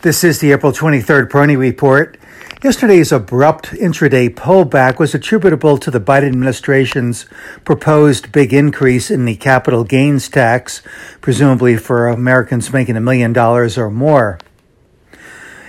This is the April 23rd Peroni Report. Yesterday's abrupt intraday pullback was attributable to the Biden administration's proposed big increase in the capital gains tax, presumably for Americans making a million dollars or more.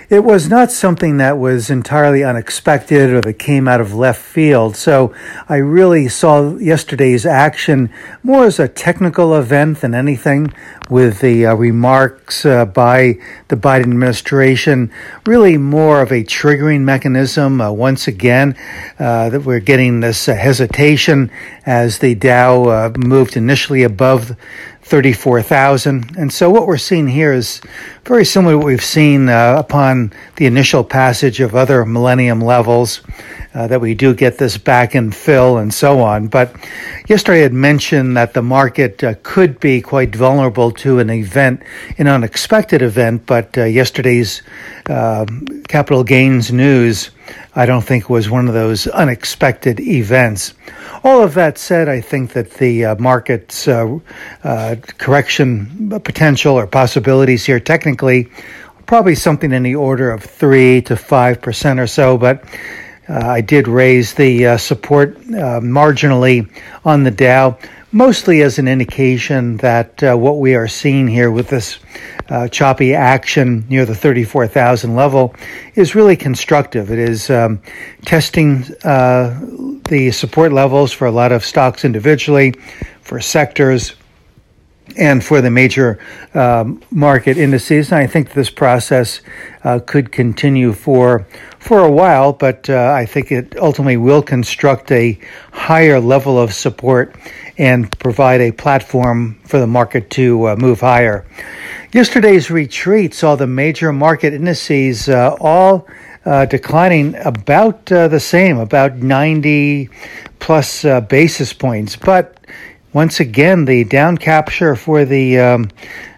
It was not something that was entirely unexpected or that came out of left field. So I really saw yesterday's action more as a technical event than anything, with the uh, remarks uh, by the Biden administration really more of a triggering mechanism. Uh, once again, uh, that we're getting this hesitation as the Dow uh, moved initially above 34,000. And so what we're seeing here is very similar to what we've seen uh, upon the initial passage of other millennium levels, uh, that we do get this back and fill and so on. But yesterday I had mentioned that the market uh, could be quite vulnerable to an event, an unexpected event, but uh, yesterday's um, capital gains news I don't think was one of those unexpected events. All of that said, I think that the uh, market's uh, uh, correction potential or possibilities here technically probably something in the order of 3 to 5% or so, but uh, I did raise the uh, support uh, marginally on the Dow mostly as an indication that uh, what we are seeing here with this uh, choppy action near the 34,000 level is really constructive. It is um, testing uh, the support levels for a lot of stocks individually, for sectors, and for the major um, market indices. And I think this process uh, could continue for for a while, but uh, I think it ultimately will construct a higher level of support and provide a platform for the market to uh, move higher. Yesterday's retreat saw the major market indices uh, all uh, declining about uh, the same, about 90 plus basis points, but once again, the down capture for the um,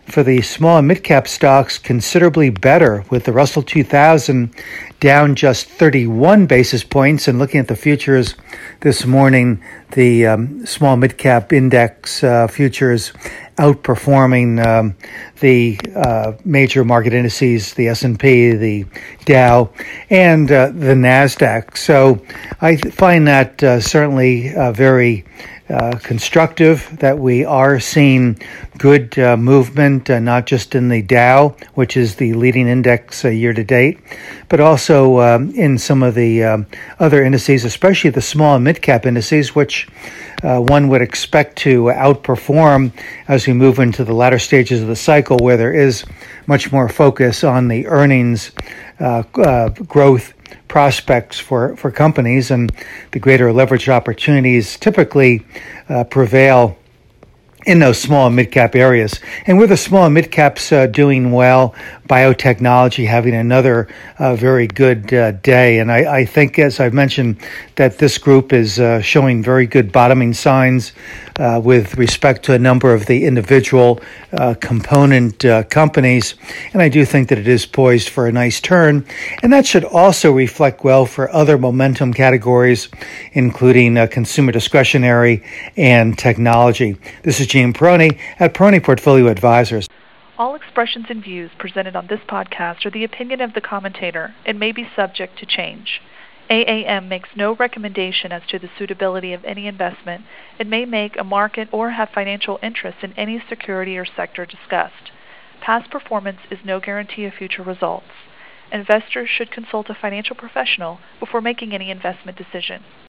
for the small and mid cap stocks considerably better, with the Russell 2000 down just 31 basis points. And looking at the futures this morning, the um, small mid cap index uh, futures outperforming um, the uh, major market indices, the S&P, the Dow, and uh, the Nasdaq. So I find that uh, certainly uh, very uh, constructive that we are seeing good uh, movement, not just in the Dow, which is the leading index year to date, but also um, in some of the um, other indices, especially the small and mid cap indices, which uh, one would expect to outperform as we move into the latter stages of the cycle, where there is much more focus on the earnings growth prospects for, for companies and the greater leverage opportunities typically uh, prevail in those small and mid cap areas. And with the small and mid caps uh, doing well, biotechnology having another uh, very good uh, day. And I, I, think, as I've mentioned, that this group is uh, showing very good bottoming signs uh, with respect to a number of the individual uh, component companies. And I do think that it is poised for a nice turn. And that should also reflect well for other momentum categories, including consumer discretionary and technology. This is Gene Peroni at Peroni Portfolio Advisors. All expressions and views presented on this podcast are the opinion of the commentator and may be subject to change. AAM makes no recommendation as to the suitability of any investment and may make a market or have financial interest in any security or sector discussed. Past performance is no guarantee of future results. Investors should consult a financial professional before making any investment decision.